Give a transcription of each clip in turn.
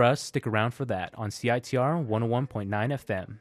us, stick around for that on CITR 101.9 FM.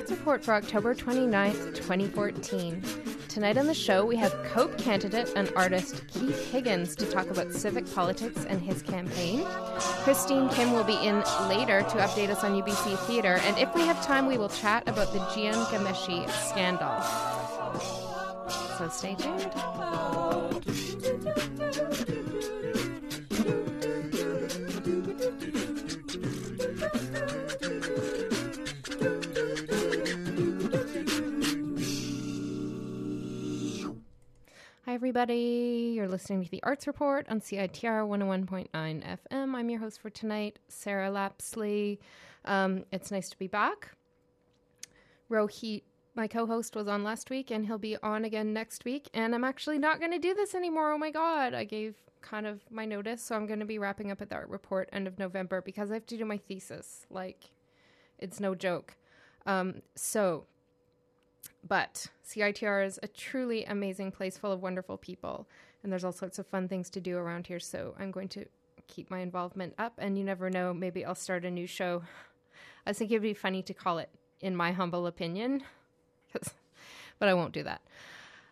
Arts Report for October 29th, 2014. Tonight on the show, we have COPE candidate and artist Keith Higgins to talk about civic politics and his campaign. Christine Kim will be in later to update us on UBC Theatre, and if we have time, we will chat about the Jian Ghomeshi scandal. So stay tuned. Hi, everybody. You're listening to the Arts Report on CITR 101.9 FM. I'm your host for tonight, Sarah Lapsley. Um, it's nice to be back. Rohit, my co host, was on last week and he'll be on again next week. And I'm actually not going to do this anymore. Oh my God. I gave kind of my notice. So I'm going to be wrapping up at the Art Report end of November because I have to do my thesis. Like, it's no joke. Um, so but CITR is a truly amazing place full of wonderful people, and there's all sorts of fun things to do around here. So I'm going to keep my involvement up, and you never know, maybe I'll start a new show. I think it'd be funny to call it, in my humble opinion, but I won't do that.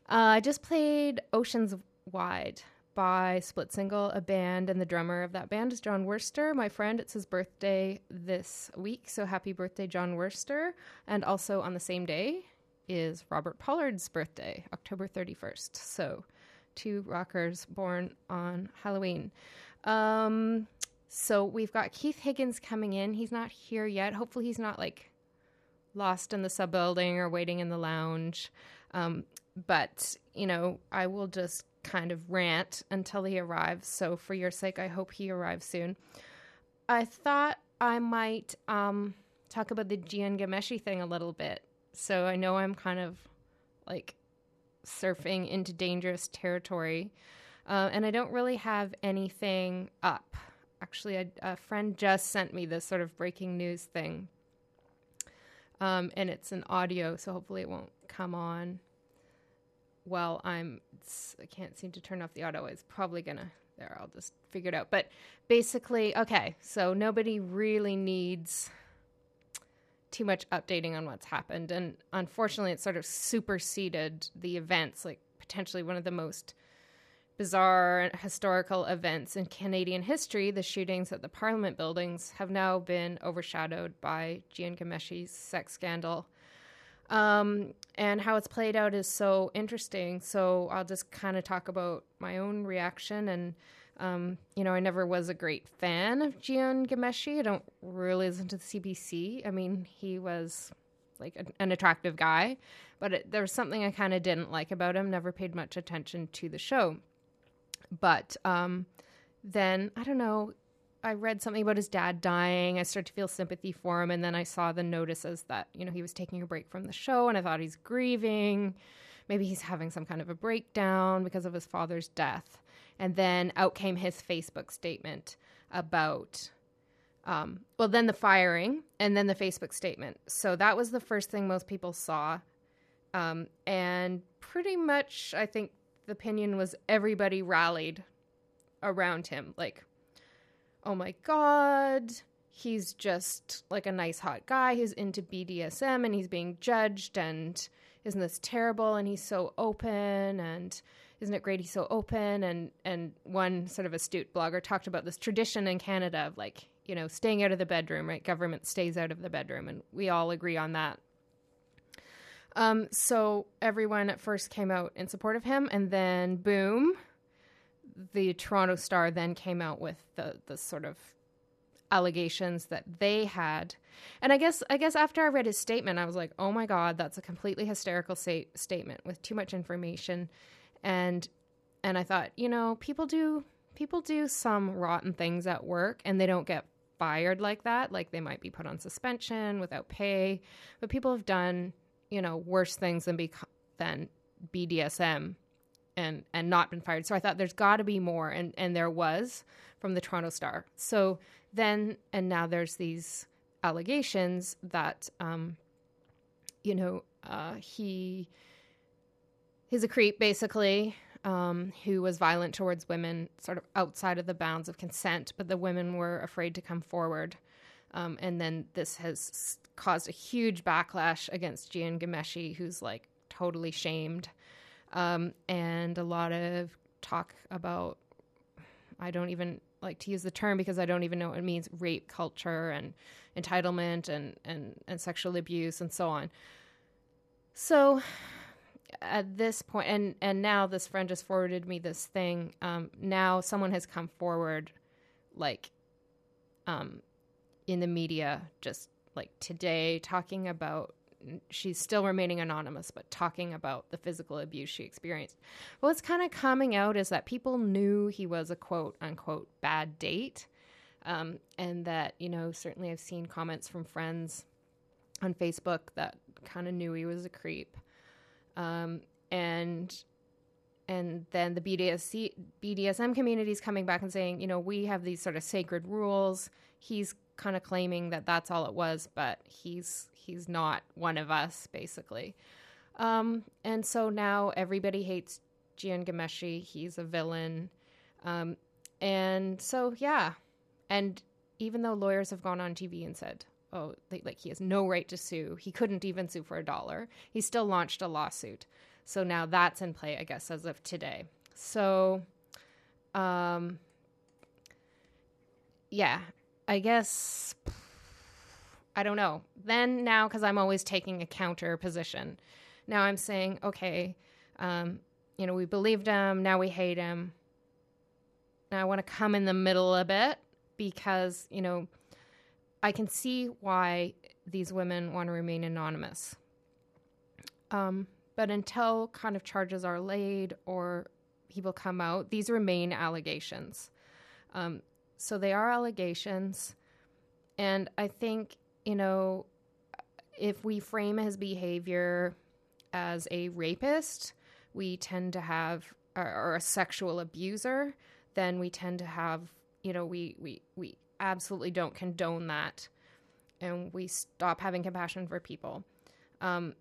Uh, I just played Oceans Wide by Split Single, a band, and the drummer of that band is Jon Wurster, my friend. It's his birthday this week, so happy birthday, Jon Wurster. And also on the same day, is Robert Pollard's birthday, October 31st. So, two rockers born on Halloween. Um, so, we've got Keith Higgins coming in. He's not here yet. Hopefully, he's not like lost in the sub building or waiting in the lounge. Um, but, you know, I will just kind of rant until he arrives. So, for your sake, I hope he arrives soon. I thought I might um, talk about the Jian Ghomeshi thing a little bit so I know I'm kind of like surfing into dangerous territory. Uh, and I don't really have anything up. Actually, a, a, friend just sent me this sort of breaking news thing. Um, and it's an audio, so hopefully it won't come on while I'm. I can't seem to turn off the audio. It's probably gonna. There, I'll just figure it out. But basically, okay, so nobody really needs too much updating on what's happened. And unfortunately, it sort of superseded the events, like potentially one of the most bizarre historical events in Canadian history. The shootings at the Parliament buildings have now been overshadowed by Jian Ghomeshi's sex scandal. Um, and how it's played out is so interesting. So I'll just kind of talk about my own reaction and um, you know, I never was a great fan of Jian Ghomeshi. I don't really listen to the CBC. I mean, he was like an attractive guy, but it, there was something I kind of didn't like about him. Never paid much attention to the show. But um, then, I don't know, I read something about his dad dying. I started to feel sympathy for him. And then I saw the notices that, you know, he was taking a break from the show. And I thought he's grieving. Maybe he's having some kind of a breakdown because of his father's death. And then out came his Facebook statement about, um, well, then the firing and then the Facebook statement. So that was the first thing most people saw. Um, and pretty much, I think the opinion was everybody rallied around him. Like, oh my God, he's just like a nice hot guy He's into BDSM and he's being judged and isn't this terrible and he's so open and isn't it great he's so open? And and one sort of astute blogger talked about this tradition in Canada of like you know staying out of the bedroom right? Government stays out of the bedroom and we all agree on that. Um, so everyone at first came out in support of him and then boom the Toronto Star then came out with the the sort of allegations that they had. And i guess i guess after i read his statement i was like oh my god that's a completely hysterical statement with too much information and and I thought, you know, people do people do some rotten things at work and they don't get fired like that. Like they might be put on suspension without pay, but people have done, you know, worse things than be than BDSM and and not been fired. So I thought there's got to be more and and there was from the Toronto Star. So then and now there's these allegations that um you know uh he he's a creep basically um, who was violent towards women, sort of outside of the bounds of consent, but the women were afraid to come forward. Um, and then this has caused a huge backlash against Jian Ghomeshi, who's like totally shamed, um, and a lot of talk about. I don't even like to use the term because I don't even know what it means rape culture and entitlement and, and, and sexual abuse and so on. So at this point and and now this friend just forwarded me this thing. Um now someone has come forward like um in the media just like today talking about she's still remaining anonymous but talking about the physical abuse she experienced. What's kind of coming out is that people knew he was a quote unquote bad date. Um, and that you know certainly i've seen comments from friends on facebook that kind of knew he was a creep um, and and then the BDSC, BDSM community is coming back and saying, you know, we have these sort of sacred rules. He's kind of claiming that that's all it was, but he's he's not one of us, basically. Um, and so now everybody hates Jian Ghomeshi. He's a villain. Um, and so, yeah. And even though lawyers have gone on TV and said, oh, they, like he has no right to sue, he couldn't even sue for a dollar, he still launched a lawsuit. So now that's in play, I guess, as of today. So, um, yeah, I guess I don't know. Then now, because I'm always taking a counter position, now I'm saying, okay, um, you know, we believed him, now we hate him. Now I want to come in the middle a bit because, you know, I can see why these women want to remain anonymous. Um, but until kind of charges are laid or people come out, these remain allegations. Um, so they are allegations. And I think, you know, if we frame his behavior as a rapist, we tend to have, or, or a sexual abuser, then we tend to have, you know, we, we, we absolutely don't condone that. And we stop having compassion for people. Um,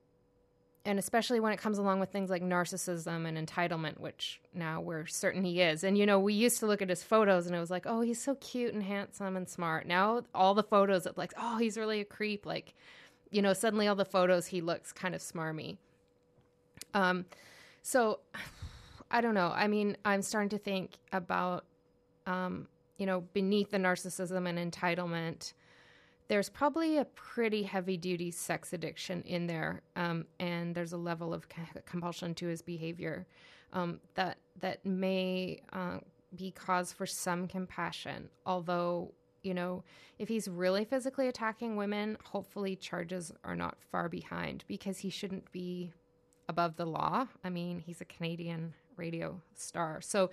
and especially when it comes along with things like narcissism and entitlement, which now we're certain he is. And you know, we used to look at his photos and it was like, oh, he's so cute and handsome and smart. Now all the photos, it's like, oh, he's really a creep. Like, you know, suddenly all the photos he looks kind of smarmy. Um, so I don't know. I mean, I'm starting to think about, um, you know, beneath the narcissism and entitlement there's probably a pretty heavy duty sex addiction in there, um, and there's a level of compulsion to his behavior um, that that may uh, be cause for some compassion. Although, you know, if he's really physically attacking women, hopefully charges are not far behind because he shouldn't be above the law. I mean, he's a Canadian radio star, so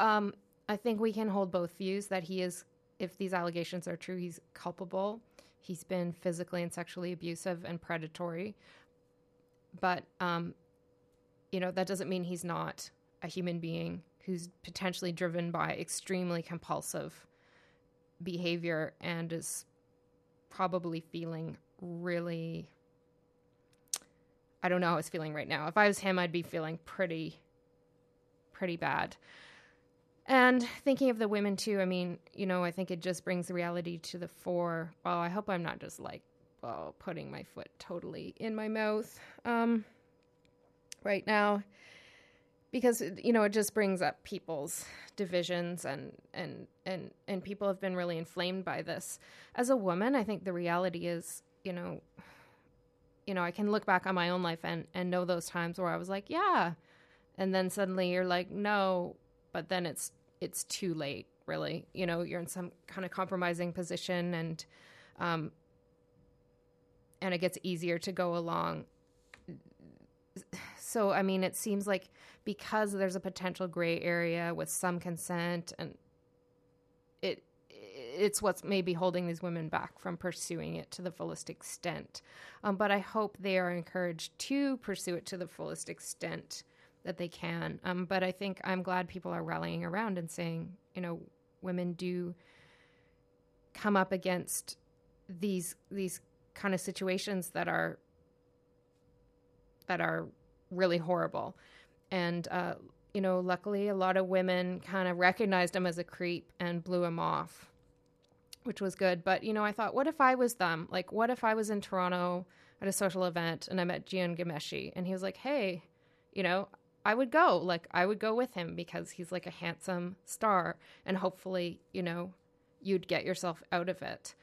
um, I think we can hold both views that he is if these allegations are true, he's culpable. He's been physically and sexually abusive and predatory. But, um, you know, that doesn't mean he's not a human being who's potentially driven by extremely compulsive behavior and is probably feeling really. I don't know how he's feeling right now. If I was him, I'd be feeling pretty, pretty bad. And thinking of the women too, I mean, you know, I think it just brings the reality to the fore. Well, I hope I'm not just like, well, putting my foot totally in my mouth um, right now, because you know it just brings up people's divisions and and and and people have been really inflamed by this. As a woman, I think the reality is, you know, you know, I can look back on my own life and and know those times where I was like, yeah, and then suddenly you're like, no, but then it's it's too late really. You know you're in some kind of compromising position and um and it gets easier to go along. So i mean it seems like because there's a potential gray area with some consent and it it's what's maybe holding these women back from pursuing it to the fullest extent. Um, but i hope they are encouraged to pursue it to the fullest extent that they can. Um, but I think I'm glad people are rallying around and saying, you know, women do come up against these these kind of situations that are that are really horrible. And uh, you know, luckily a lot of women kind of recognized him as a creep and blew him off, which was good. But, you know, I thought, what if I was them? Like, what if I was in Toronto at a social event and I met Jian Ghomeshi and he was like, hey, you know, I would go. Like, I would go with him because he's like a handsome star and hopefully, you know, you'd get yourself out of it.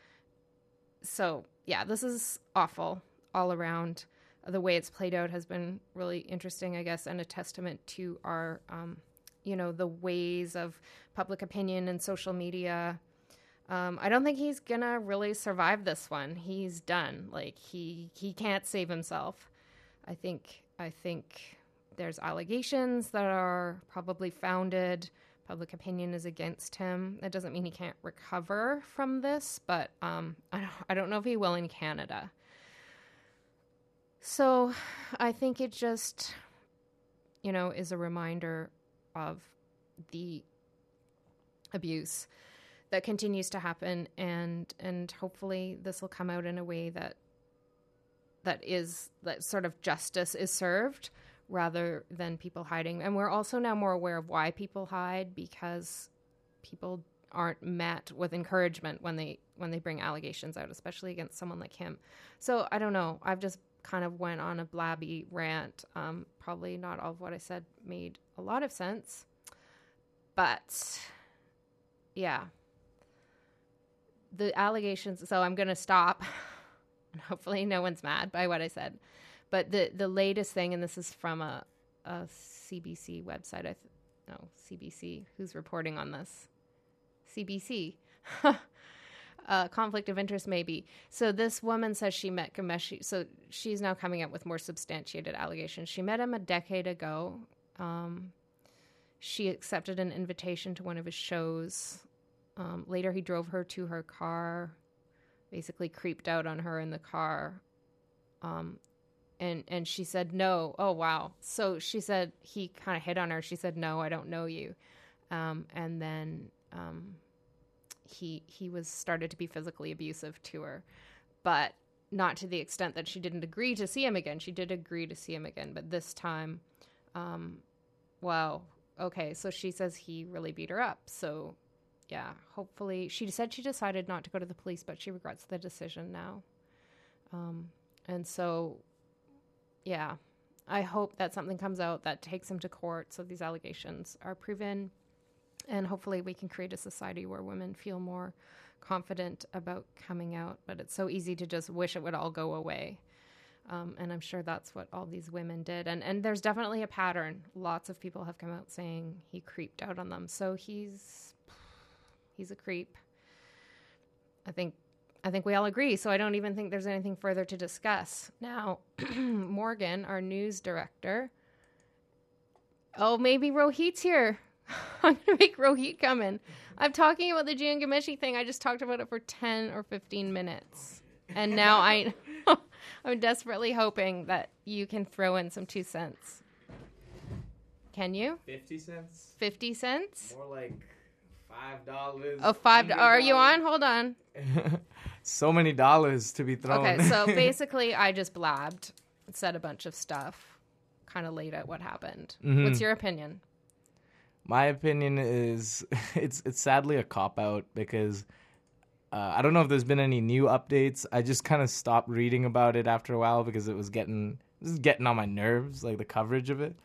So, yeah, this is awful all around the way it's played out has been really interesting, I guess, and a testament to our, um, you know, the ways of public opinion and social media. Um, I don't think he's gonna really survive this one. He's done. Like he he can't save himself. I think I think there's allegations that are probably founded. Public opinion is against him. That doesn't mean he can't recover from this, but um, I don't, I don't know if he will in Canada. So I think it just, you know, is a reminder of the abuse that continues to happen and and hopefully this will come out in a way that that is that sort of justice is served rather than people hiding and we're also now more aware of why people hide because people aren't met with encouragement when they when they bring allegations out especially against someone like him so i don't know i've just kind of went on a blabby rant. Um, probably not all of what I said made a lot of sense. But yeah. The allegations, so I'm to stop. and hopefully no one's mad by what I said. But the, the latest thing, and this is from a, a CBC website, I th- no, CBC, who's reporting on this? CBC. uh, conflict of interest, maybe. So this woman says she met Ghomeshi. So she's now coming up with more substantiated allegations. She met him a decade ago. Um, she accepted an invitation to one of his shows. Um, later, he drove her to her car, basically creeped out on her in the car. Um, and and she said no. Oh wow! So she said he kind of hit on her. She said no, I don't know you. Um, and then um, he he was started to be physically abusive to her, but not to the extent that she didn't agree to see him again. She did agree to see him again, but this time, um, wow, okay. So she says he really beat her up. So yeah, hopefully she said she decided not to go to the police, but she regrets the decision now. Um, and so, yeah, I hope that something comes out that takes him to court so these allegations are proven. And hopefully we can create a society where women feel more confident about coming out. But it's so easy to just wish it would all go away. Um, and i'm sure that's what all these women did. And and there's definitely a pattern. Lots of people have come out saying he creeped out on them. So he's he's a creep. I think I think we all agree, so I don't even think there's anything further to discuss. Now, Morgan, our news director. Oh, maybe Rohit's here. I'm gonna make Rohit come in. I'm talking about the Jian Ghomeshi thing. I just talked about it for ten or fifteen minutes, and now I, I'm desperately hoping that you can throw in some two cents. Can you? Fifty cents. Fifty cents. More like five dollars. Oh, five. Are you on? Hold on. so many dollars to be thrown. Okay, so basically, I just blabbed, said a bunch of stuff, kind of laid out what happened. Mm-hmm. What's your opinion? My opinion is it's it's sadly a cop out because uh, I don't know if there's been any new updates. I just kind of stopped reading about it after a while because it was getting it was getting on my nerves, like the coverage of it.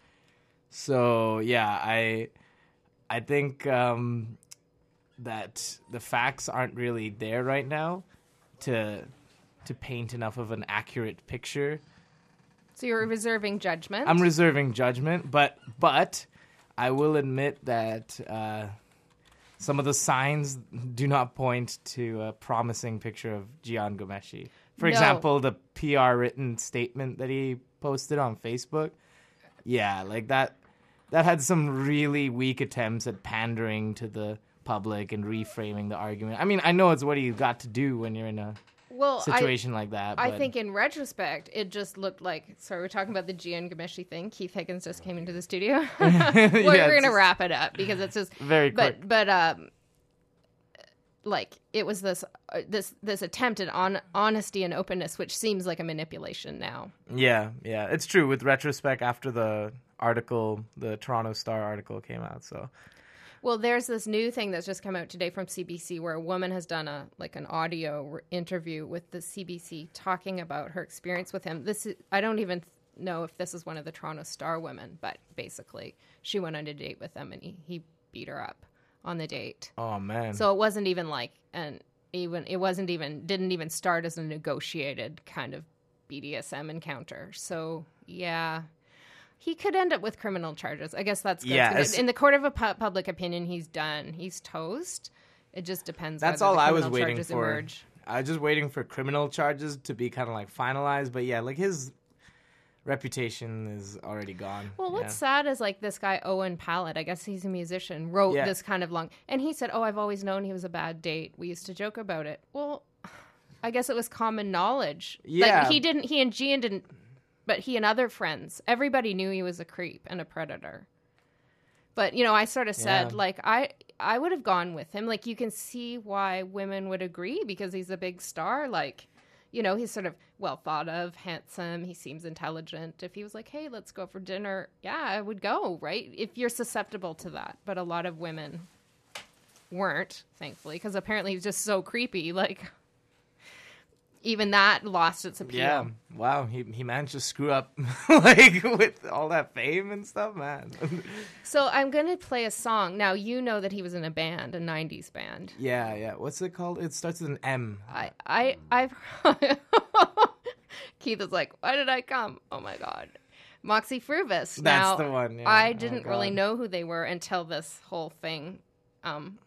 So yeah, I I think um, that the facts aren't really there right now to to paint enough of an accurate picture. So you're reserving judgment. I'm reserving judgment, but but I will admit that uh, some of the signs do not point to a promising picture of Jian Ghomeshi. For No. example, the PR written statement that he posted on Facebook. Yeah, like that that had some really weak attempts at pandering to the public and reframing the argument. I mean, I know it's what you got to do when you're in a well, I, situation like that. I think in retrospect, it just looked like. Sorry, we're talking about the Jian Ghomeshi thing. Keith Higgins just came into the studio. well, Yeah, we're gonna wrap it up because it's just very quick. But but um, like it was this uh, this this attempt at on honesty and openness, which seems like a manipulation now. Yeah, yeah, it's true. With retrospect, after the article, the Toronto Star article came out. So Well, there's this new thing that's just come out today from CBC where a woman has done a like an audio interview with the CBC talking about her experience with him. This is, I don't even know if this is one of the Toronto Star women, but basically she went on a date with him and he, he beat her up on the date. oh man, So it wasn't even like an even it wasn't even didn't even start as a negotiated kind of BDSM encounter. So yeah, he could end up with criminal charges. I guess that's good. Yeah, It's as- gonna- in the court of a pu- public opinion, he's done. He's toast. It just depends. that's all the I was waiting charges for. Emerge. I was just waiting for criminal charges to be kind of like finalized. But yeah, like his reputation is already gone. Well, what's yeah. sad is like this guy Owen Pallett. I guess he's a musician. Wrote Yeah. this kind of long, and he said, "Oh, I've always known he was a bad date. We used to joke about it." Well, I guess it was common knowledge. Yeah. like, he didn't. He and Jian didn't, but he and other friends, everybody knew he was a creep and a predator. But you know, I sort of said Yeah. like I I would have gone with him. Like you can see why women would agree because he's a big star. Like you know, he's sort of well thought of, handsome. He seems intelligent. If he was like, "Hey, let's go for dinner," yeah, I would go. Right? If you're susceptible to that, but a lot of women weren't, thankfully, because apparently he's just so creepy. Like even that lost its appeal. Yeah, wow, he he managed to screw up like with all that fame and stuff, man. So I'm gonna play a song. Now you know that he was in a band, a '90s band. yeah, yeah. What's it called? It starts with an M. I, I, I've. Keith is like, why did I come? Oh my god, Moxy Früvous. now, the one, yeah. I Oh, didn't really know who they were until this whole thing. Um,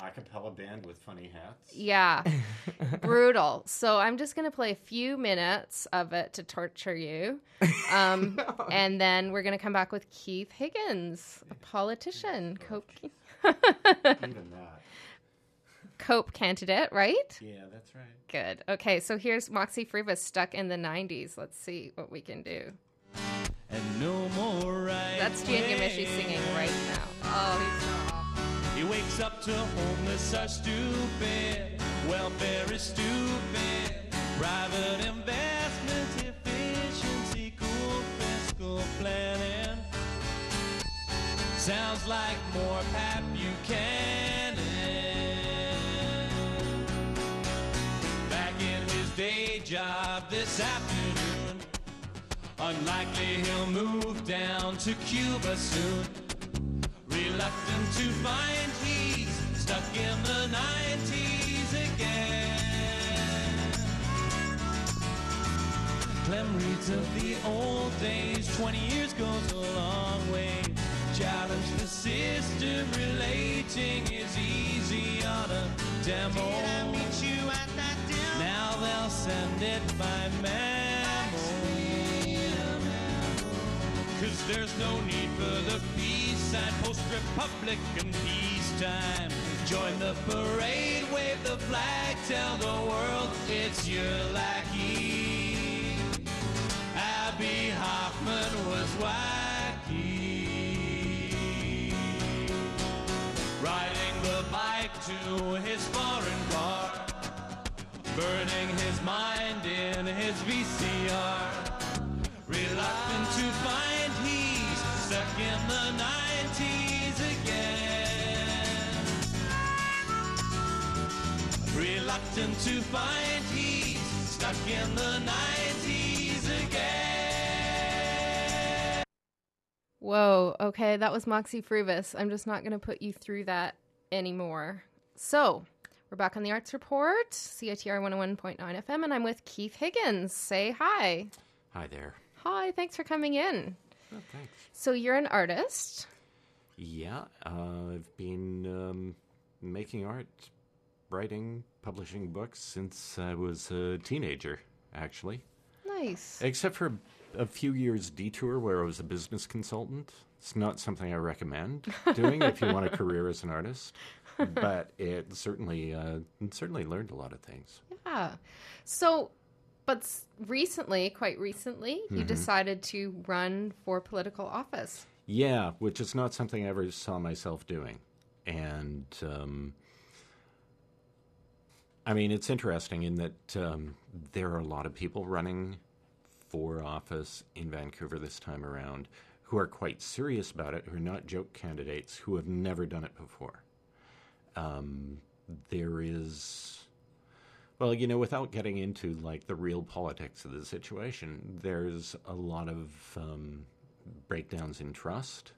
Acapella band with funny hats. yeah, brutal. So I'm just gonna play a few minutes of it to torture you, um, and then we're gonna come back with Keith Higgins, a politician, Cope, Even that. Cope candidate, right? Yeah, that's right. Good. Okay, so here's Moxy Früvous stuck in the 90s. Let's see what we can do. and no more right That's Jian Ghomeshi singing right now. Oh, he's so awful. He wakes up to homeless are stupid, welfare is stupid, private investments, efficiency, cool fiscal planning. Sounds like more Pat Buchanan. Back in his day job this afternoon. Unlikely he'll move down to Cuba soon. Reluctant to find stuck in the 90s again. Clem reads of the old days, 20 years goes a long way. Challenge the system, relating is easy on a demo. Now they'll send it by memo. Cause there's no need for the peace sign post-Republican peacetime. Join the parade, wave the flag, tell the world it's your lackey. Abbie Hoffman was wacky. Riding the bike to his foreign car. Burning his mind in his VCR. Reluctant to Reluctant to find he's stuck in the 90s again. Whoa, okay, that was Moxy Früvous. I'm just not going to put you through that anymore. So, we're back on the Arts Report, CITR 101.9 FM, and I'm with Keith Higgins. Say hi. Hi there. Hi, thanks for coming in. Oh, thanks. So, you're an artist. Yeah, uh, I've been um, making art, writing, publishing books since I was a teenager, actually. Nice. Except for a few years detour where I was a business consultant. It's not something I recommend doing if you want a career as an artist, but it certainly uh, it certainly learned a lot of things. Yeah. So, but recently, quite recently, you decided to run for political office. Yeah, which is not something I ever saw myself doing. And um, I mean, it's interesting in that um, there are a lot of people running for office in Vancouver this time around who are quite serious about it, who are not joke candidates, who have never done it before. Um, there is, well, you know, without getting into like the real politics of the situation, there's a lot of um, breakdowns in trust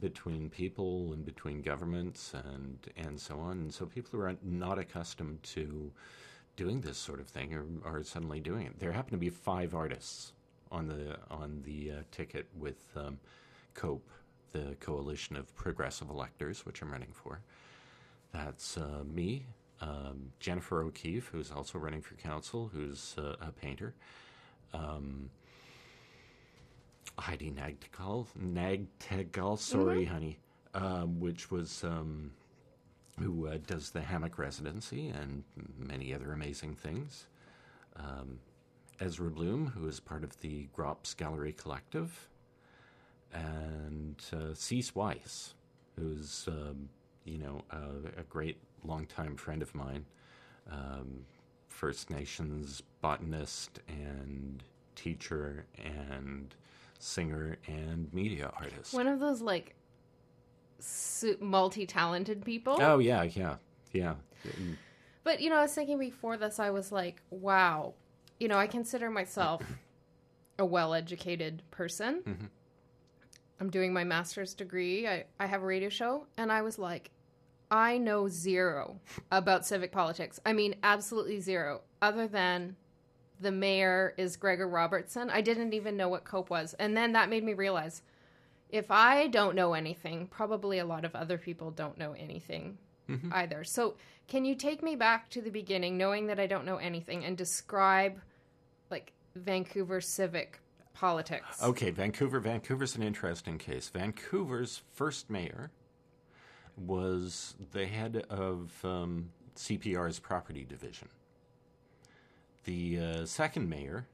between people and between governments and and so on. And so people who are not accustomed to doing this sort of thing are, are suddenly doing it. There happen to be five artists on the on the uh, ticket with um, COPE, the Coalition of Progressive Electors, which I'm running for. That's uh, me, um, Jennifer O'Keefe, who's also running for council, who's uh, a painter. Um, Heidi Nagtegaal, Nagtegaal, sorry, honey, um, which was um, who uh, does the hammock residency and many other amazing things. Um, Ezra Bloom, who is part of the Grops Gallery Collective, and uh, Cease Wyss, who's um, you know a great longtime friend of mine, um, First Nations botanist and teacher and singer and media artist. One of those like multi-talented people. Oh yeah, yeah, yeah. But you know, I was thinking before this, I was like, wow, you know, I consider myself a well-educated person. Mm-hmm. I'm doing my master's degree. I, I have a radio show, and I was like, I know zero about civic politics. I mean, absolutely zero, other than the mayor is Gregor Robertson. I didn't even know what COPE was. And then that made me realize if I don't know anything, probably a lot of other people don't know anything Mm-hmm. either. So, can you take me back to the beginning, knowing that I don't know anything, and describe like Vancouver civic politics? Okay, Vancouver. Vancouver's an interesting case. Vancouver's first mayor was the head of um, CPR's property division. The uh, second mayor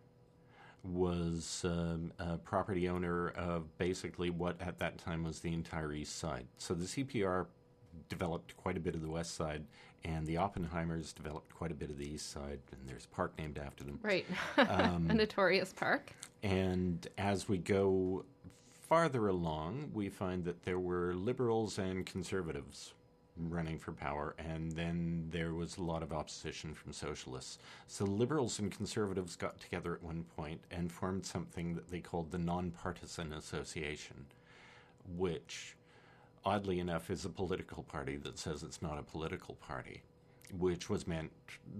was um, a property owner of basically what at that time was the entire east side. So the CPR developed quite a bit of the west side, and the Oppenheimers developed quite a bit of the east side, and there's a park named after them. Right. Um, a notorious park. And as we go farther along, we find that there were liberals and conservatives running for power, and then there was a lot of opposition from socialists. So liberals and conservatives got together at one point and formed something that they called the Nonpartisan Association, which, oddly enough, is a political party that says it's not a political party. Which was meant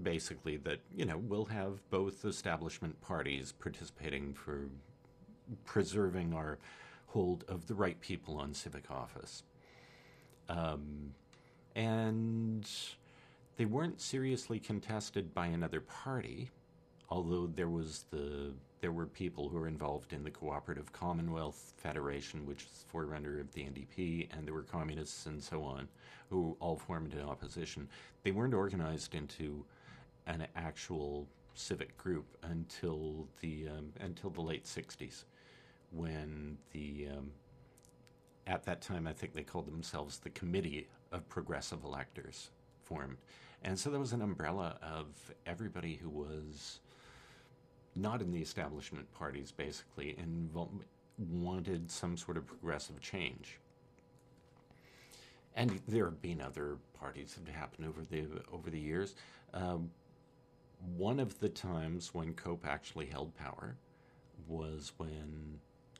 basically that, you know, we'll have both establishment parties participating for preserving our hold of the right people on civic office. Um, and they weren't seriously contested by another party, although there was the there were people who were involved in the Cooperative Commonwealth Federation, which is forerunner of the NDP, and there were communists and so on, who all formed an opposition. They weren't organized into an actual civic group until the um, until the late '60s, when the um, at that time I think they called themselves the Committee of Progressive Electors formed, and so there was an umbrella of everybody who was not in the establishment parties, basically, and wanted some sort of progressive change. And there have been other parties that have happened over the over the years. Um, one of the times when Cope actually held power was when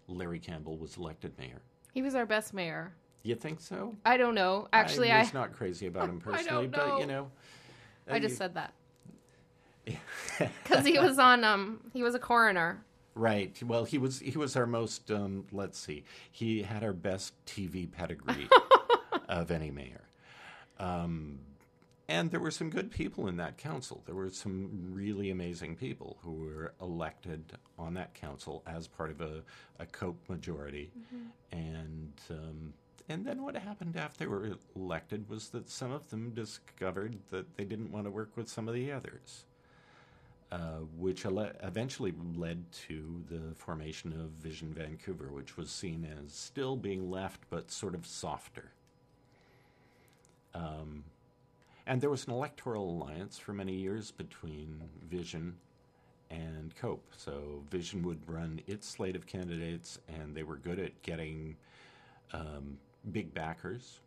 Larry Campbell was elected mayor. He was our best mayor. You think so? I don't know. Actually, I I was not crazy about him I personally, but you know. I just you- said that because he was on um he was a coroner. Right. Well, he was he was our most um, let's see. He had our best TV pedigree of any mayor. Um, and there were some good people in that council. There were some really amazing people who were elected on that council as part of a, a COPE majority. And um, and then what happened after they were elected was that some of them discovered that they didn't want to work with some of the others uh, which ele- eventually led to the formation of Vision Vancouver, which was seen as still being left but sort of softer. Um, and there was an electoral alliance for many years between Vision and Cope. So Vision would run its slate of candidates, and they were good at getting um, big backers,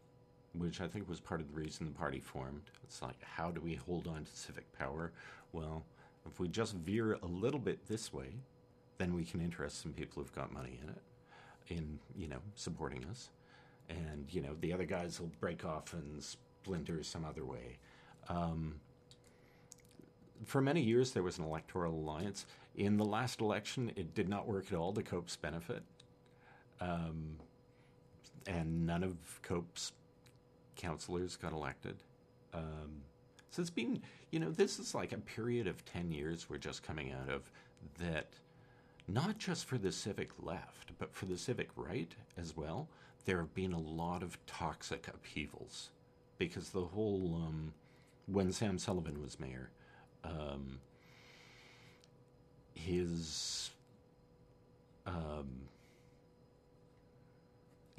which I think was part of the reason the party formed. It's like, how do we hold on to civic power? Well, if we just veer a little bit this way, then we can interest some people who've got money in it, in you know supporting us, and you know the other guys will break off and splinter some other way. Um, for many years, there was an electoral alliance. In the last election, it did not work at all to Cope's benefit. Um, and none of Cope's councilors got elected. Um, so it's been, you know, this is like a period of 10 years we're just coming out of that, not just for the civic left, but for the civic right as well, there have been a lot of toxic upheavals. Because the whole, um, when Sam Sullivan was mayor, um, his um,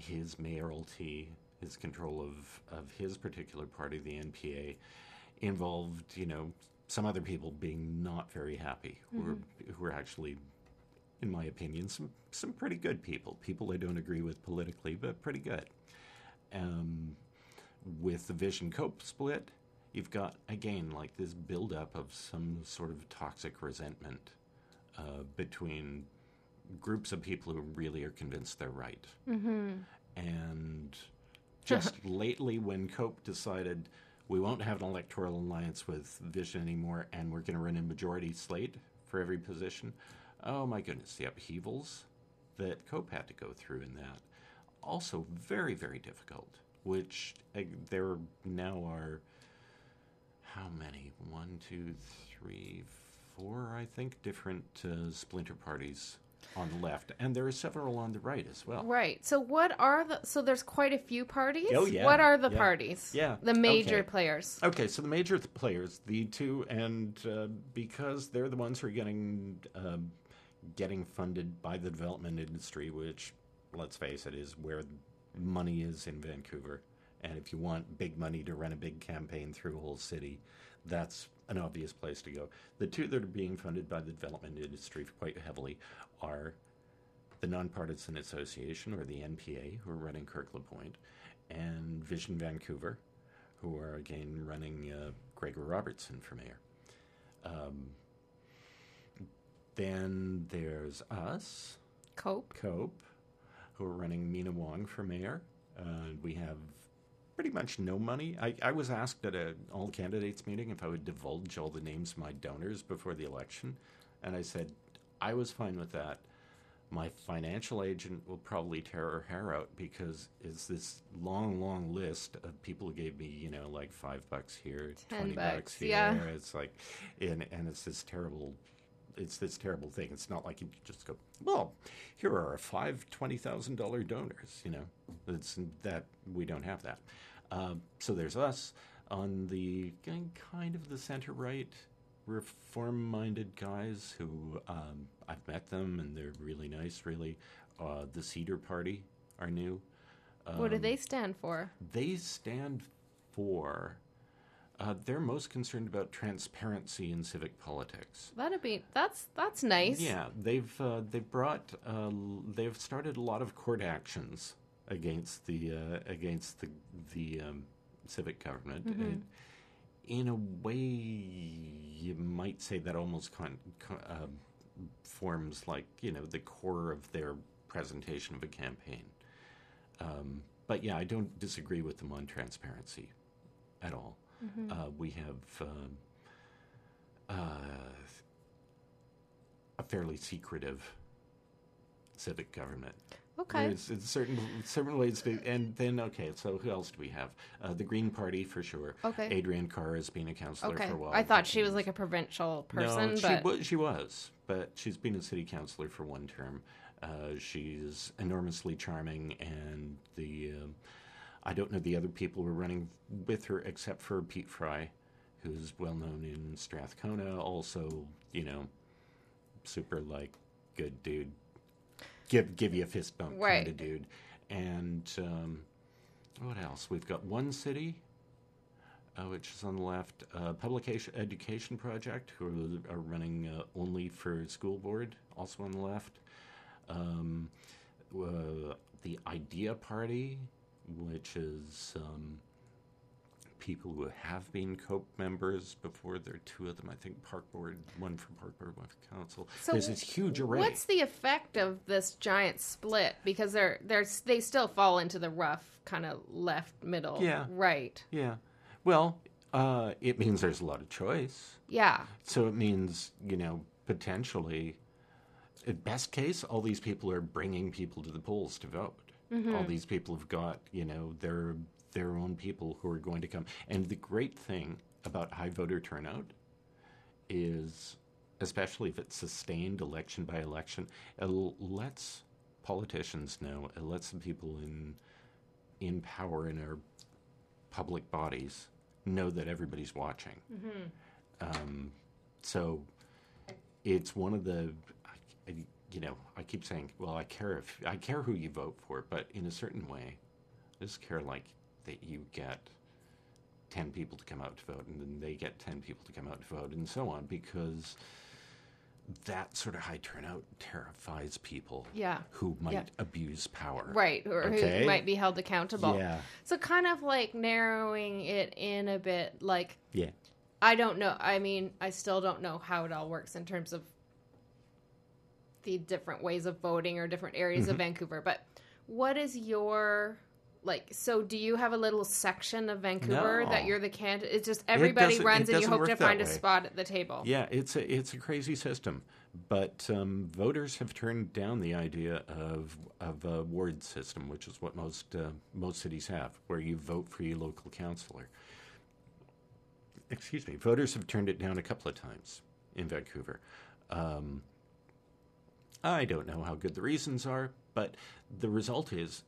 his mayoralty, his control of, of his particular party, the NPA, involved, you know, some other people being not very happy, who were who were actually, in my opinion, some some pretty good people. People I don't agree with politically, but pretty good. Um, with the Vision Cope split, you've got again like this buildup of some sort of toxic resentment uh, between groups of people who really are convinced they're right. And just lately, when Cope decided we won't have an electoral alliance with Vision anymore, and we're going to run a majority slate for every position, oh my goodness, the upheavals that Cope had to go through in that. Also, very, very difficult, which uh, there now are how many? One, two, three, four, I think, different uh, splinter parties on the left, and there are several on the right as well. Right. So what are the so there's quite a few parties? Oh, yeah. What are the Yeah. parties? Yeah. The major Okay. players. Okay, so the major th- players, the two, and uh, because they're the ones who are getting um getting funded by the development industry, which, let's face it, is where money is in Vancouver. And if you want big money to run a big campaign through a whole city, that's an obvious place to go. The two that are being funded by the development industry quite heavily are the Nonpartisan Association, or the NPA, who are running Kirk LaPointe, and Vision Vancouver, who are again running uh, Gregor Robertson for mayor. Um, then there's us, Cope. Cope, who are running Meena Wong for mayor. Uh, we have pretty much no money. I, I was asked at a all candidates meeting if I would divulge all the names of my donors before the election, and I said I was fine with that. My financial agent will probably tear her hair out because it's this long, long list of people who gave me, you know, like five bucks here, twenty bucks, bucks here. yeah. It's like, and and it's this terrible it's this terrible thing. It's not like you just go, well, here are our five twenty thousand dollar donors. You know, it's that we don't have that. Um, so there's us on the kind of the center right, reform-minded guys who um, I've met them and they're really nice. Really, uh, the Cedar Party are new. what do Um, they stand for? They stand for. Uh, they're most concerned about transparency in civic politics. That'd be that's that's nice. Yeah, they've uh, they've brought uh, they've started a lot of court actions against the uh, against the the um, civic government. And in a way, you might say that almost con- con- uh, forms like you know the core of their presentation of a campaign. Um, but yeah, I don't disagree with them on transparency at all. Uh, we have. Um, uh, a fairly secretive civic government. Okay. There's, it's certain certain ways to, and then okay. So who else do we have? Uh, the Green Party for sure. Okay. Adriane Carr has been a councillor Okay. for a while. I thought she was like a provincial person, no, she but was. She was, but she's been a city councillor for one term. Uh, she's enormously charming, and the um I don't know the other people who are running with her except for Pete Fry, who's well known in Strathcona. Also, you know, super like good dude. Give give you a fist bump kind Right. of dude. And um, what else? We've got one city. uh, which is on the left. Uh, Publication Education Project, who are running uh, only for school board, also on the left. Um, uh, the Idea Party, which is um, people who have been COPE members before. There are two of them, I think, Park Board, one for Park Board, one for Council. So There's this huge array. What's the effect of this giant split? Because they're they're they still fall into the rough kind of left middle. Yeah. Right. yeah. Well, uh, it means there's a lot of choice. Yeah. So it means, you know, potentially, at best case, all these people are bringing people to the polls to vote. All these people have got, you know, their their own people who are going to come. And the great thing about high voter turnout is, especially if it's sustained election by election, it lets politicians know, it lets the people in in power in our public bodies know that everybody's watching. Um, so it's one of the, I, I- you know, I keep saying, well, I care if I care who you vote for, but in a certain way, I just care like that you get ten people to come out to vote, and then they get ten people to come out to vote, and so on, because that sort of high turnout terrifies people Yeah. who might Yeah. abuse power. Right. Or Okay. who might be held accountable. Yeah. So kind of like narrowing it in a bit. Like Yeah. I don't know. I mean, I still don't know how it all works in terms of the different ways of voting or different areas Mm-hmm. of Vancouver. But what is your like? So, do you have a little section of Vancouver that you're the candidate? It's just everybody doesn't- runs, and you hope to find a way. spot at the table. Yeah, it's a it's a crazy system, but um, voters have turned down the idea of of a ward system, which is what most uh, most cities have, where you vote for your local councillor. Excuse me, voters have turned it down a couple of times in Vancouver. Um, I don't know how good the reasons are, but the result is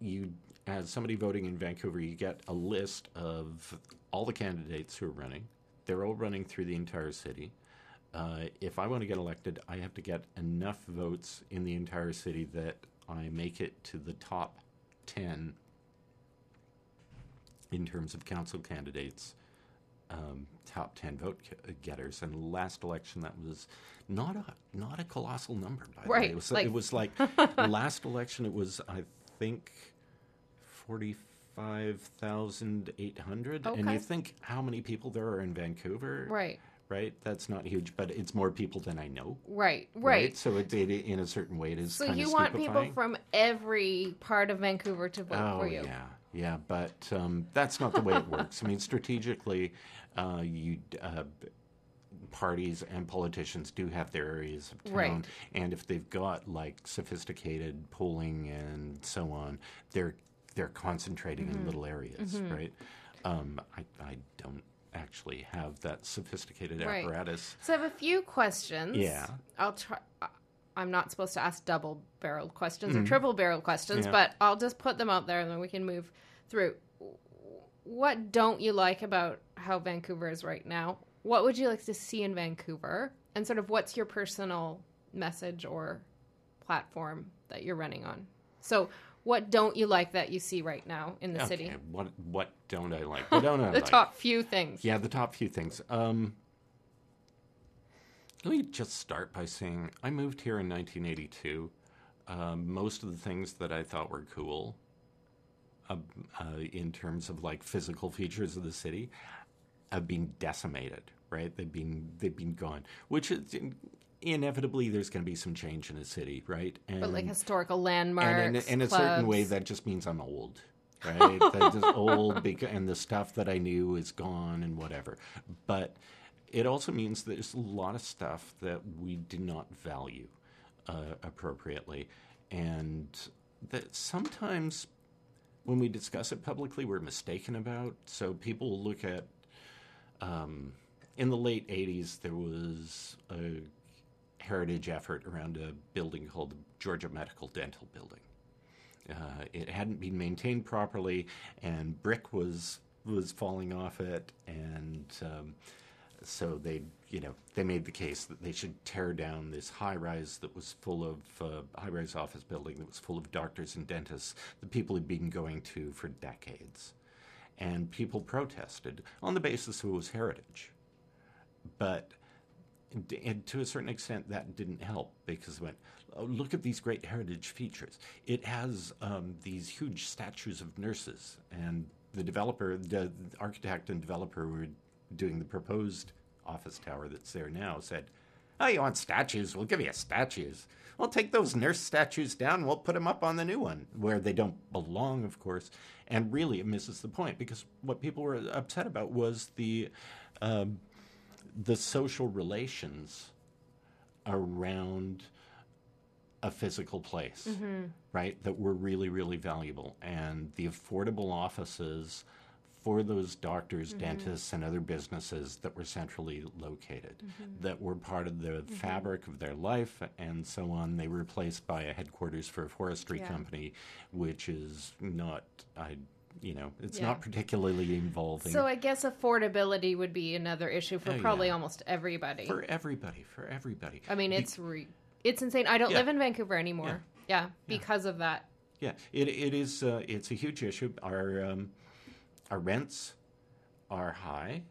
you as somebody voting in Vancouver, you get a list of all the candidates who are running. They're all running through the entire city. Uh, if I want to get elected, I have to get enough votes in the entire city that I make it to the top 10 in terms of council candidates, um, top 10 vote getters. And last election, that was not a not a colossal number, by the way. Right, It was like- it was like last election, it was, I think, 45,800. And you think how many people there are in Vancouver? Right. Right? That's not huge, but it's more people than I know. Right. Right. So it, it, in a certain way, it is So you want people from every part of Vancouver to vote Oh for you. yeah, yeah, but um, that's not the way it works. I mean, strategically, uh, you uh, parties and politicians do have their areas of town, Right. and if they've got like sophisticated polling and so on, they're they're concentrating Mm-hmm. in little areas, right? Um, I I don't actually have that sophisticated Right. apparatus. So I have a few questions. Yeah. I'll try. I'm not supposed to ask double barreled questions or triple barreled questions, Mm-hmm. Yeah. but I'll just put them out there and then we can move through. What don't you like about how Vancouver is right now? What would you like to see in Vancouver? And sort of what's your personal message or platform that you're running on? So, what don't you like that you see right now in the city? What what don't I like? What don't I The like? top few things. Yeah, the top few things. Um, let me just start by saying I moved here in 1982. Um, most of the things that I thought were cool, uh, uh, in terms of like physical features of the city, have been decimated. Right? They've been they've been gone. Which is inevitably there's going to be some change in a city, right? And But like historical landmarks. and in, in a certain way, that just means I'm old, right? That's just old, because, and the stuff that I knew is gone and whatever. But it also means there's a lot of stuff that we do not value uh, appropriately, and that sometimes when we discuss it publicly, we're mistaken about. So people look at. Um, in the late 80s, there was a heritage effort around a building called the Georgia Medical Dental Building. Uh, it hadn't been maintained properly, and brick was was falling off it, and um, so they, you know, they made the case that they should tear down this high rise that was full of uh, high rise office building that was full of doctors and dentists, the people had been going to for decades, and people protested on the basis of it was heritage. But and to a certain extent, that didn't help because went, oh, look at these great heritage features. It has um, these huge statues of nurses, and the developer, the architect and developer who were doing the proposed office tower that's there now said, Oh, you want statues? We'll give you statues. We'll take those nurse statues down. We'll put them up on the new one, where they don't belong, of course. And really, it misses the point because what people were upset about was the um, the social relations around a physical place, right? That were really, really valuable, and the affordable offices for those doctors, dentists, and other businesses that were centrally located, that were part of the fabric of their life, and so on. They were replaced by a headquarters for a forestry Yeah. company, which is not, I, you know, it's Yeah. not particularly involving. So I guess affordability would be another issue for Oh, probably yeah. almost everybody. for everybody, for everybody. I mean, it's re- it's insane. I don't Yeah. live in Vancouver anymore. Yeah, because of that. Yeah, it it is. Uh, it's a huge issue. Our um, our rents are high.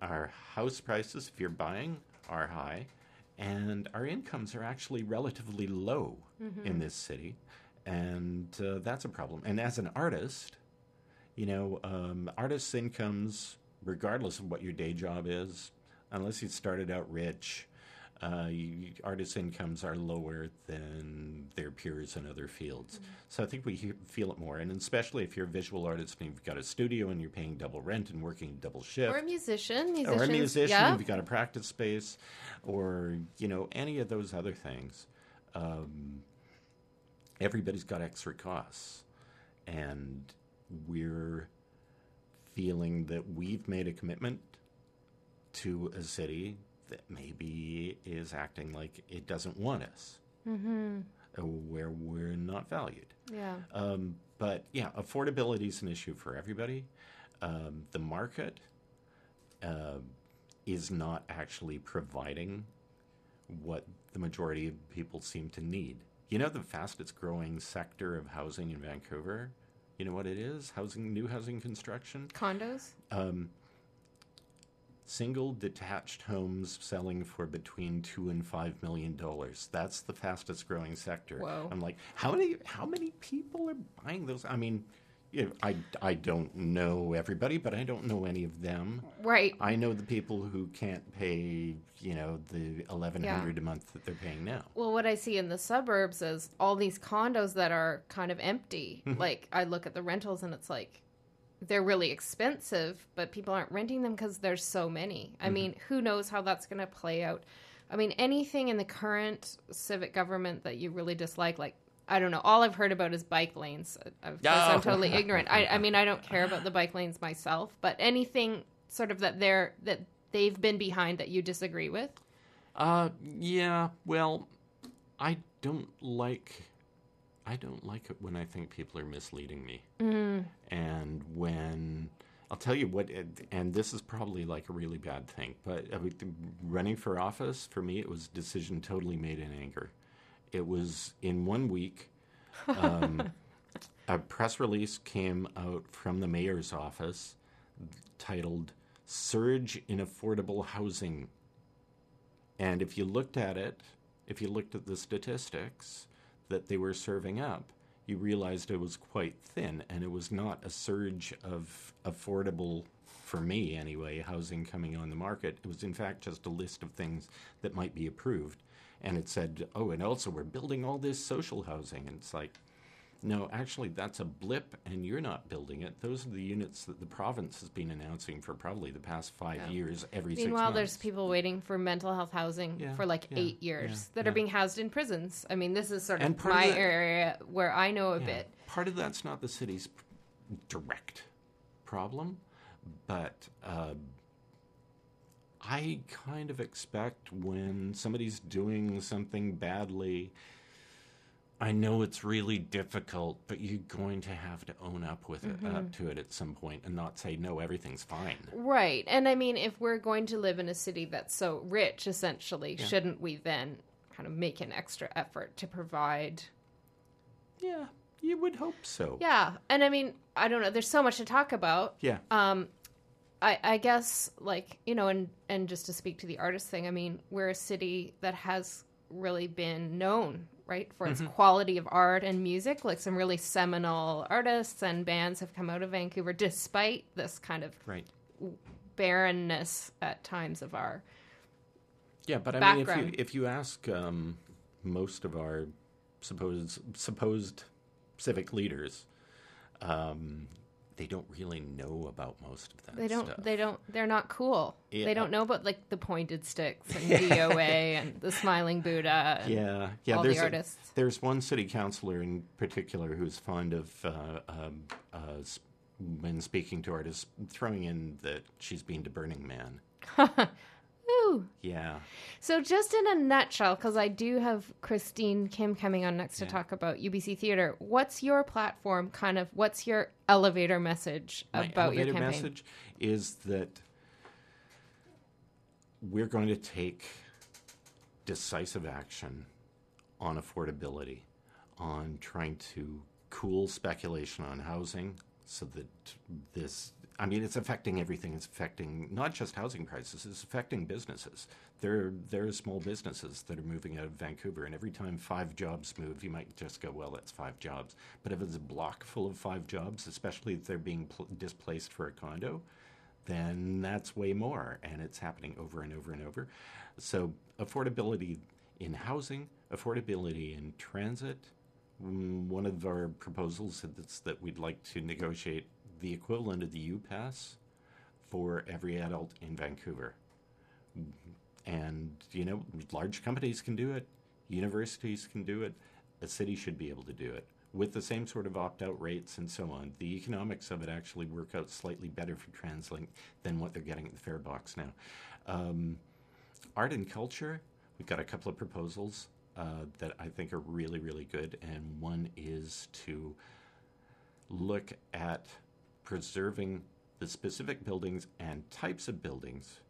Our house prices, if you're buying, are high, and our incomes are actually relatively low in this city, and uh, that's a problem. And as an artist, you know, um, artists' incomes, regardless of what your day job is, unless you started out rich, uh, artists' incomes are lower than their peers in other fields. So I think we he- feel it more, and especially if you're a visual artist and you've got a studio and you're paying double rent and working double shift, Or a musician. or a musician, Yeah. if you've got a practice space, or you know any of those other things. Um, everybody's got extra costs, and we're feeling that we've made a commitment to a city that maybe is acting like it doesn't want us, mm-hmm. where we're not valued. Yeah. Um, but yeah, affordability is an issue for everybody. Um, the market uh, is not actually providing what the majority of people seem to need. You know, the fastest growing sector of housing in Vancouver. You know what it is? Housing, new housing construction. Condos. Um, single detached homes selling for between two and five million dollars. That's the fastest growing sector. Whoa. I'm like, how many how many people are buying those? I mean, you know, I I don't know everybody, but I don't know any of them. Right. I know the people who can't pay, you know, the eleven hundred a month that they're paying now. Well, what I see in the suburbs is all these condos that are kind of empty. Mm-hmm. Like I look at the rentals and it's like they're really expensive, but people aren't renting them because there's so many. Mm-hmm. I mean, who knows how that's going to play out? I mean, anything in the current civic government that you really dislike, like I don't know. All I've heard about is bike lanes. Of course, I'm Oh. totally ignorant. I, I mean, I don't care about the bike lanes myself, but anything sort of that they're that they've been behind that you disagree with. Uh, yeah. Well, I don't like. I don't like it when I think people are misleading me, and when I'll tell you what. And this is probably like a really bad thing, but running for office for me, it was a decision totally made in anger. It was in one week. Um, a press release came out from the mayor's office titled "Surge in Affordable Housing." And if you looked at it, if you looked at the statistics that they were serving up, you realized it was quite thin and it was not a surge of affordable, for me anyway, housing coming on the market. It was, in fact, just a list of things that might be approved. And it said, oh, and also we're building all this social housing. And it's like, no, actually, that's a blip, and you're not building it. Those are the units that the province has been announcing for probably the past five years, every six Meanwhile, months. there's people waiting for mental health housing Yeah, for like yeah, eight years yeah, that yeah. are being housed in prisons. I mean, this is sort And of part of my that- area where I know a Yeah. bit. Part of that's not the city's direct problem, but uh, I kind of expect when somebody's doing something badly. I know it's really difficult, but you're going to have to own up with it, up to it at some point, and not say no, everything's fine. Right. And I mean, if we're going to live in a city that's so rich, essentially, shouldn't we then kind of make an extra effort to provide? Yeah, You would hope so. Yeah, and I mean, I don't know. There's so much to talk about. Yeah. Um, I, I guess like you know, and and just to speak to the artist thing, I mean, we're a city that has really been known right for its quality of art and music. Like some really seminal artists and bands have come out of Vancouver, despite this kind of right. barrenness at times of our. Yeah, but I mean, if you if you ask um, most of our supposed supposed civic leaders, um, they don't really know about most of that. They don't. Stuff. They don't. They're not cool. Yeah. They don't know about like the pointed sticks and DOA and the smiling Buddha. And Yeah, yeah. all the there's a- there's one city councilor in particular who's fond of, uh, um, uh, when speaking to artists, throwing in that she's been to Burning Man. Ooh. Yeah, So, just in a nutshell, because I do have Christine Kim coming on next to Yeah. talk about UBC Theater. What's your platform? Kind of, what's your elevator message my about your elevator campaign? message is that we're going to take decisive action on affordability, on trying to cool speculation on housing so that this I mean it's affecting everything. It's affecting not just housing prices, it's affecting businesses. There there are small businesses that are moving out of Vancouver and every time five jobs move, you might just go, well, that's five jobs. But if it's a block full of five jobs, especially if they're being pl- displaced for a condo, then that's way more. And it's happening over and over and over. So, affordability in housing, affordability in transit. Mm, One of our proposals is that we'd like to negotiate the equivalent of the U Pass for every adult in Vancouver. And, you know, large companies can do it, universities can do it, a city should be able to do it with the same sort of opt out rates and so on. The economics of it actually work out slightly better for TransLink than what they're getting at the fare box now. Um, art and culture, we've got a couple of proposals uh, that I think are really, really good. And one is to look at preserving the specific buildings and types of buildings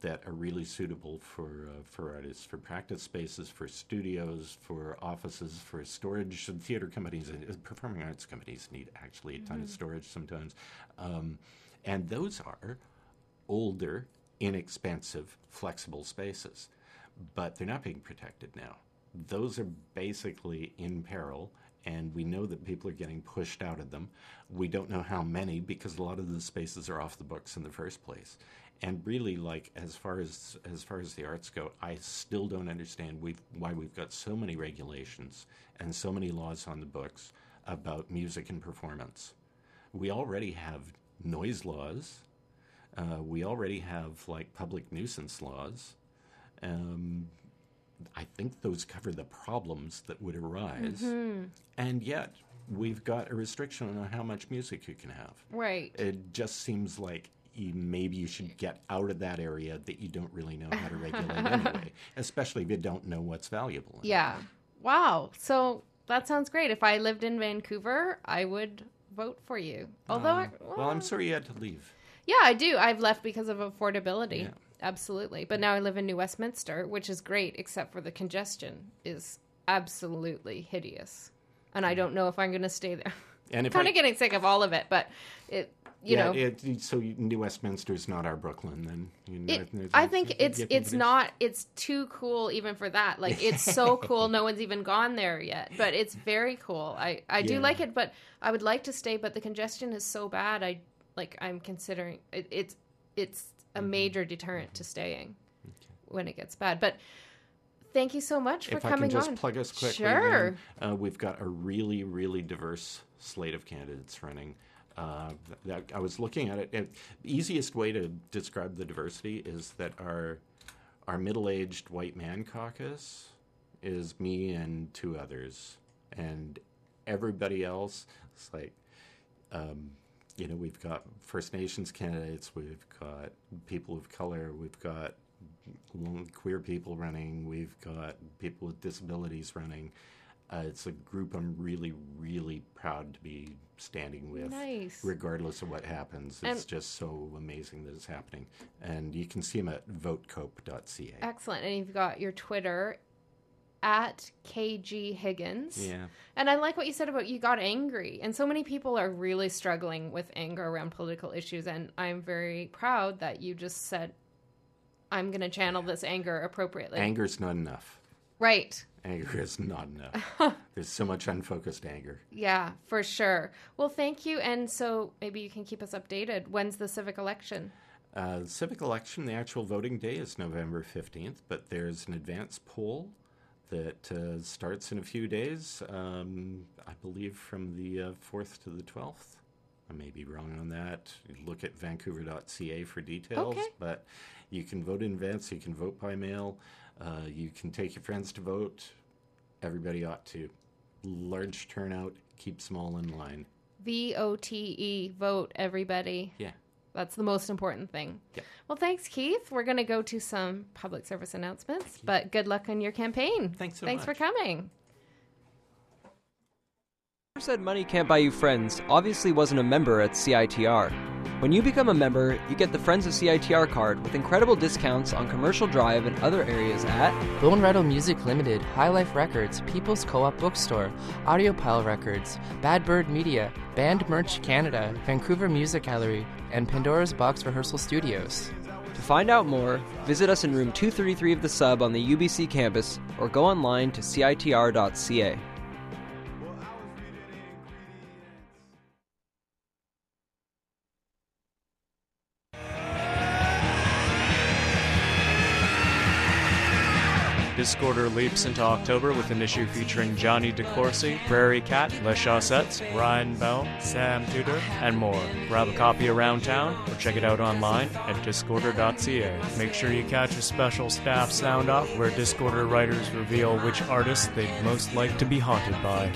that are really suitable for uh, for artists, for practice spaces, for studios, for offices, for storage. And theater companies and uh, performing arts companies need actually a ton of storage sometimes, um, and those are older, inexpensive, flexible spaces, but they're not being protected now. Those are basically in peril, and we know that people are getting pushed out of them. We don't know how many because a lot of the spaces are off the books in the first place. And really, like as far as as far as the arts go, I still don't understand we've, why we've got so many regulations and so many laws on the books about music and performance. We already have noise laws. Uh, we already have like public nuisance laws. Um, I think those cover the problems that would arise. Mm-hmm. And yet, we've got a restriction on how much music you can have. Right. It just seems like you, maybe you should get out of that area that you don't really know how to regulate anyway, especially if you don't know what's valuable. it. Yeah. Wow. So that sounds great. If I lived in Vancouver, I would vote for you. Although, uh, I, Well, I'm sorry you had to leave. yeah, I do. I've left because of affordability. Yeah. Absolutely. But now I live in New Westminster, which is great, except for the congestion is absolutely hideous. And I don't know if I'm going to stay there. And if kind I- of getting sick of all of it, but it, you yeah, know, it, so New Westminster is not our Brooklyn, then. You know, It, I think it's it's not it's too cool even for that. Like it's so cool, no one's even gone there yet. But it's very cool. I I do Yeah. like it, but I would like to stay. But the congestion is so bad. I like I'm considering it, it's it's a Mm-hmm. major deterrent to staying when it gets bad. But thank you so much for if I coming can just on. plug us quickly, Sure. then, uh, we've got a really, really diverse slate of candidates running. Uh, that, I was looking at it. it. Easiest way to describe the diversity is that our our middle-aged white man caucus is me and two others, and everybody else is like. Um, you know, we've got First Nations candidates, we've got people of color, we've got queer people running, we've got people with disabilities running. Uh, it's a group I'm really, really proud to be standing with, Nice. regardless of what happens. It's just so amazing that it's happening. And you can see them at votecope.ca. Excellent. And you've got your Twitter at KG Higgins. Yeah. And I like what you said about you got angry. And so many people are really struggling with anger around political issues. And I'm very proud that you just said, I'm going to channel this anger appropriately. Anger's not enough. right. Anger is not enough. There's so much unfocused anger. Yeah, for sure. Well, thank you. And so maybe you can keep us updated. When's the civic election? Uh, civic election, the actual voting day is November 15th, but there's an advance poll that uh, starts in a few days, um, I believe from the uh, 4th to the 12th. I may be wrong on that. Look at vancouver.ca for details, Okay. but you can vote in advance, you can vote by mail, uh, you can take your friends to vote. Everybody ought to. Large turnout, keep small in line. V O T E, vote, everybody. Yeah. That's the most important thing. Yeah. Well, thanks, Keith. We're going to go to some public service announcements, but good luck on your campaign. Thanks so Thanks for coming. Whoever said money can't buy you friends obviously wasn't a member at CITR. When you become a member, you get the Friends of CITR card with incredible discounts on Commercial Drive and other areas at Bone Rattle Music Limited, High Life Records, People's Co-op Bookstore, Audiopile Records, Bad Bird Media, Band Merch Canada, Vancouver Music Gallery, and Pandora's Box Rehearsal Studios. To find out more, visit us in room 233 of the sub on the UBC campus or go online to citr.ca. Discorder leaps into October with an issue featuring Johnny DeCourcy, Prairie Cat, Les Chaussettes, Ryan Bell, Sam Tudor, and more. Grab a copy around town or check it out online at discorder.ca. Make sure you catch a special staff sound off where Discorder writers reveal which artists they'd most like to be haunted by.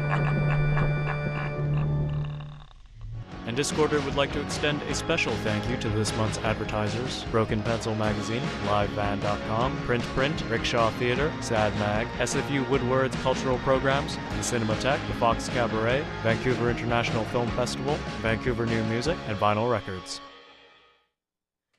And Discorder would like to extend a special thank you to this month's advertisers Broken Pencil Magazine, LiveBand.com, Print Print, Rickshaw Theater, Sad Mag, SFU Woodward's Cultural Programs, the Cinematheque, the Fox Cabaret, Vancouver International Film Festival, Vancouver New Music, and Vinyl Records.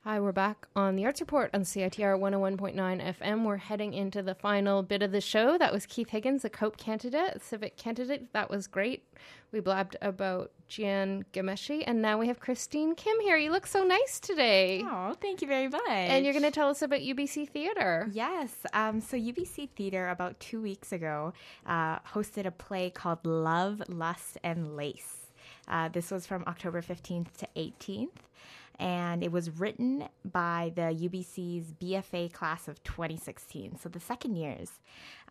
Hi, we're back on the Arts Report on CITR 101.9 FM. We're heading into the final bit of the show. That was Keith Higgins, a COPE candidate, civic candidate. That was great. We blabbed about Jian Ghomeshi, and now we have Christine Kim here. You look so nice today. Oh, thank you very much. And you're going to tell us about UBC Theatre. Yes. Um, so UBC Theater about two weeks ago uh, hosted a play called Love, Lust, and Lace. Uh, this was from October 15th to 18th. And it was written by the UBC's BFA class of 2016, so the second years.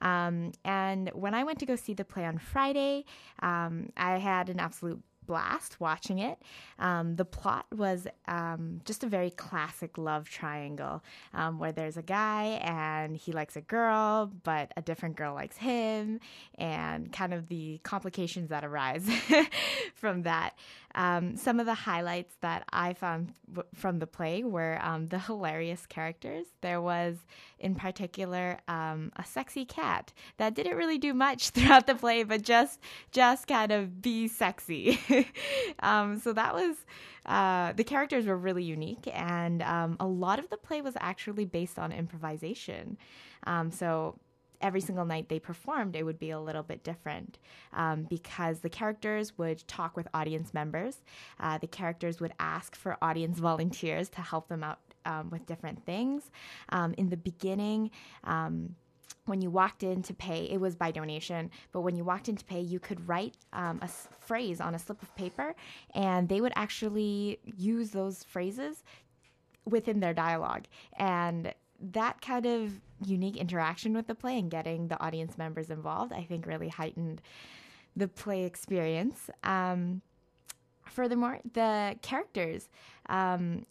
Um, and when I went to go see the play on Friday, um, I had an absolute blast watching it. Um, the plot was um, just a very classic love triangle um, where there's a guy and he likes a girl, but a different girl likes him, and kind of the complications that arise from that. Um, some of the highlights that I found w- from the play were um, the hilarious characters. There was, in particular, um, a sexy cat that didn't really do much throughout the play, but just just kind of be sexy. um, so that was uh, the characters were really unique, and um, a lot of the play was actually based on improvisation. Um, so every single night they performed, it would be a little bit different um, because the characters would talk with audience members. Uh, the characters would ask for audience volunteers to help them out um, with different things. Um, in the beginning, um, when you walked in to pay, it was by donation, but when you walked in to pay, you could write um, a s- phrase on a slip of paper, and they would actually use those phrases within their dialogue. And that kind of unique interaction with the play and getting the audience members involved, I think really heightened the play experience. Um, furthermore, the characters, um,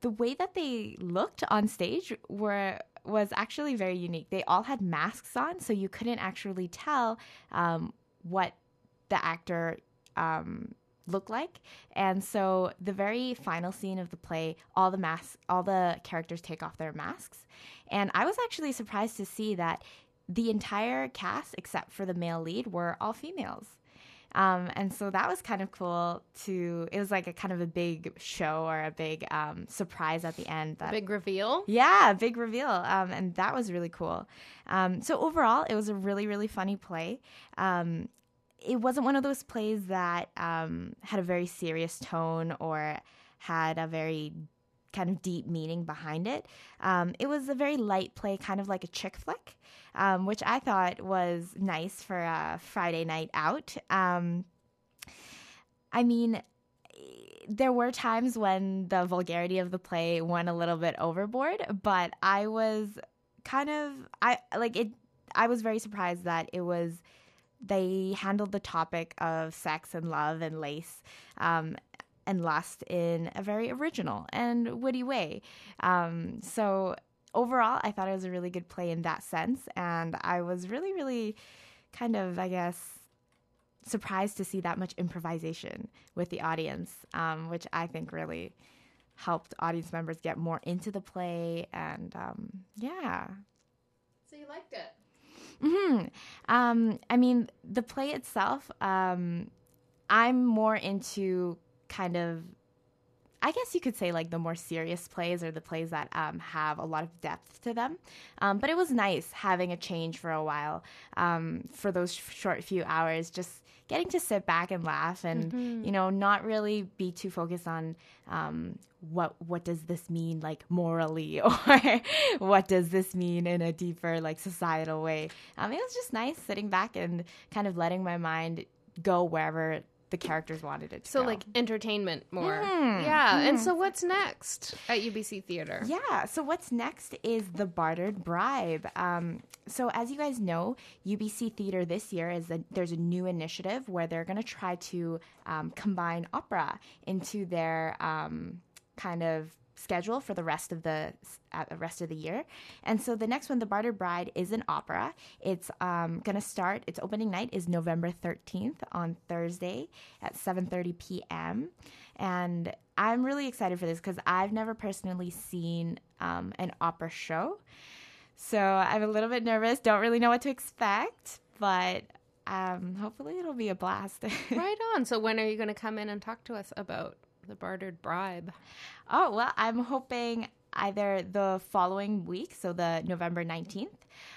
the way that they looked on stage were was actually very unique. They all had masks on, so you couldn't actually tell um, what the actor um, looked like. And so the very final scene of the play, all the masks, all the characters take off their masks, and I was actually surprised to see that the entire cast, except for the male lead, were all females. Um, and so that was kind of cool to, it was like a kind of a big show or a big um, surprise at the end. That, Big reveal. yeah, big reveal. Um, and that was really cool. Um, so overall, it was a really, really funny play. It wasn't one of those plays that um, had a very serious tone or had a very kind of deep meaning behind it. Um, it was a very light play, kind of like a chick flick, um, which I thought was nice for a Friday night out. Um, I mean, there were times when the vulgarity of the play went a little bit overboard, but I was kind of I like it I was very surprised that it was they handled the topic of sex and love and lace um, and lust in a very original and witty way. Um, so overall, I thought it was a really good play in that sense, and I was really, really kind of, I guess, surprised to see that much improvisation with the audience, um, which I think really helped audience members get more into the play. And um, yeah. So you liked it. Hmm Um, I mean, the play itself, um, I'm more into kind of, I guess you could say like the more serious plays or the plays that um, have a lot of depth to them. Um, but it was nice having a change for a while um, for those sh- short few hours, just getting to sit back and laugh and you know not really be too focused on um, what what does this mean like morally or what does this mean in a deeper like societal way. Um, it was just nice sitting back and kind of letting my mind go wherever the characters wanted it to So go. like entertainment more. Mhm. Yeah. And so what's next at UBC Theater? Yeah. So what's next is the bartered bride. Um, so as you guys know, UBC Theater this year is that there's a new initiative where they're going to try to um, combine opera into their um, kind of schedule for the rest of the uh, rest of the year. And so the next one, the Bartered Bride, is an opera. It's um, going to start. Its opening night is November thirteenth on Thursday at seven thirty p.m. And I'm really excited for this because I've never personally seen um, an opera show. So I'm a little bit nervous, don't really know what to expect, but um, hopefully it'll be a blast. Right on. So when are you going to come in and talk to us about the bartered bride? oh, well, I'm hoping either the following week, so the November 19th,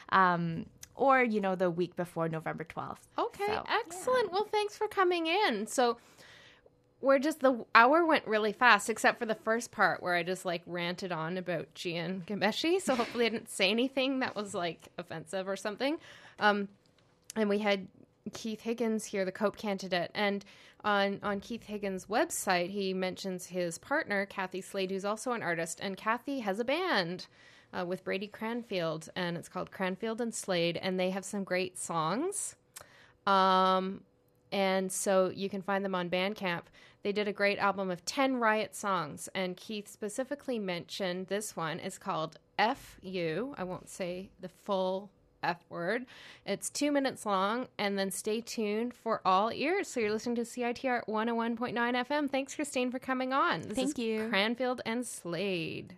um, or, you know, the week before November 12th. Okay, So, excellent. Well, thanks for coming in. So we're just the hour went really fast, except for the first part where I just like ranted on about Jian Ghomeshi. So hopefully I didn't say anything that was like offensive or something. Um, and we had Keith Higgins here, the Cope candidate, and on on Keith Higgins' website, he mentions his partner Kathy Slade, who's also an artist, and Kathy has a band. Uh, with Brady Cranfield, and it's called Cranfield and Slade, and they have some great songs. Um, and so you can find them on Bandcamp. They did a great album of 10 Riot songs, and Keith specifically mentioned this one is called F-U. I won't say the full F word. It's two minutes long, and then stay tuned for all ears. So you're listening to CITR 101.9 FM. Thanks, Christine, for coming on. This Thank is you. Cranfield and Slade.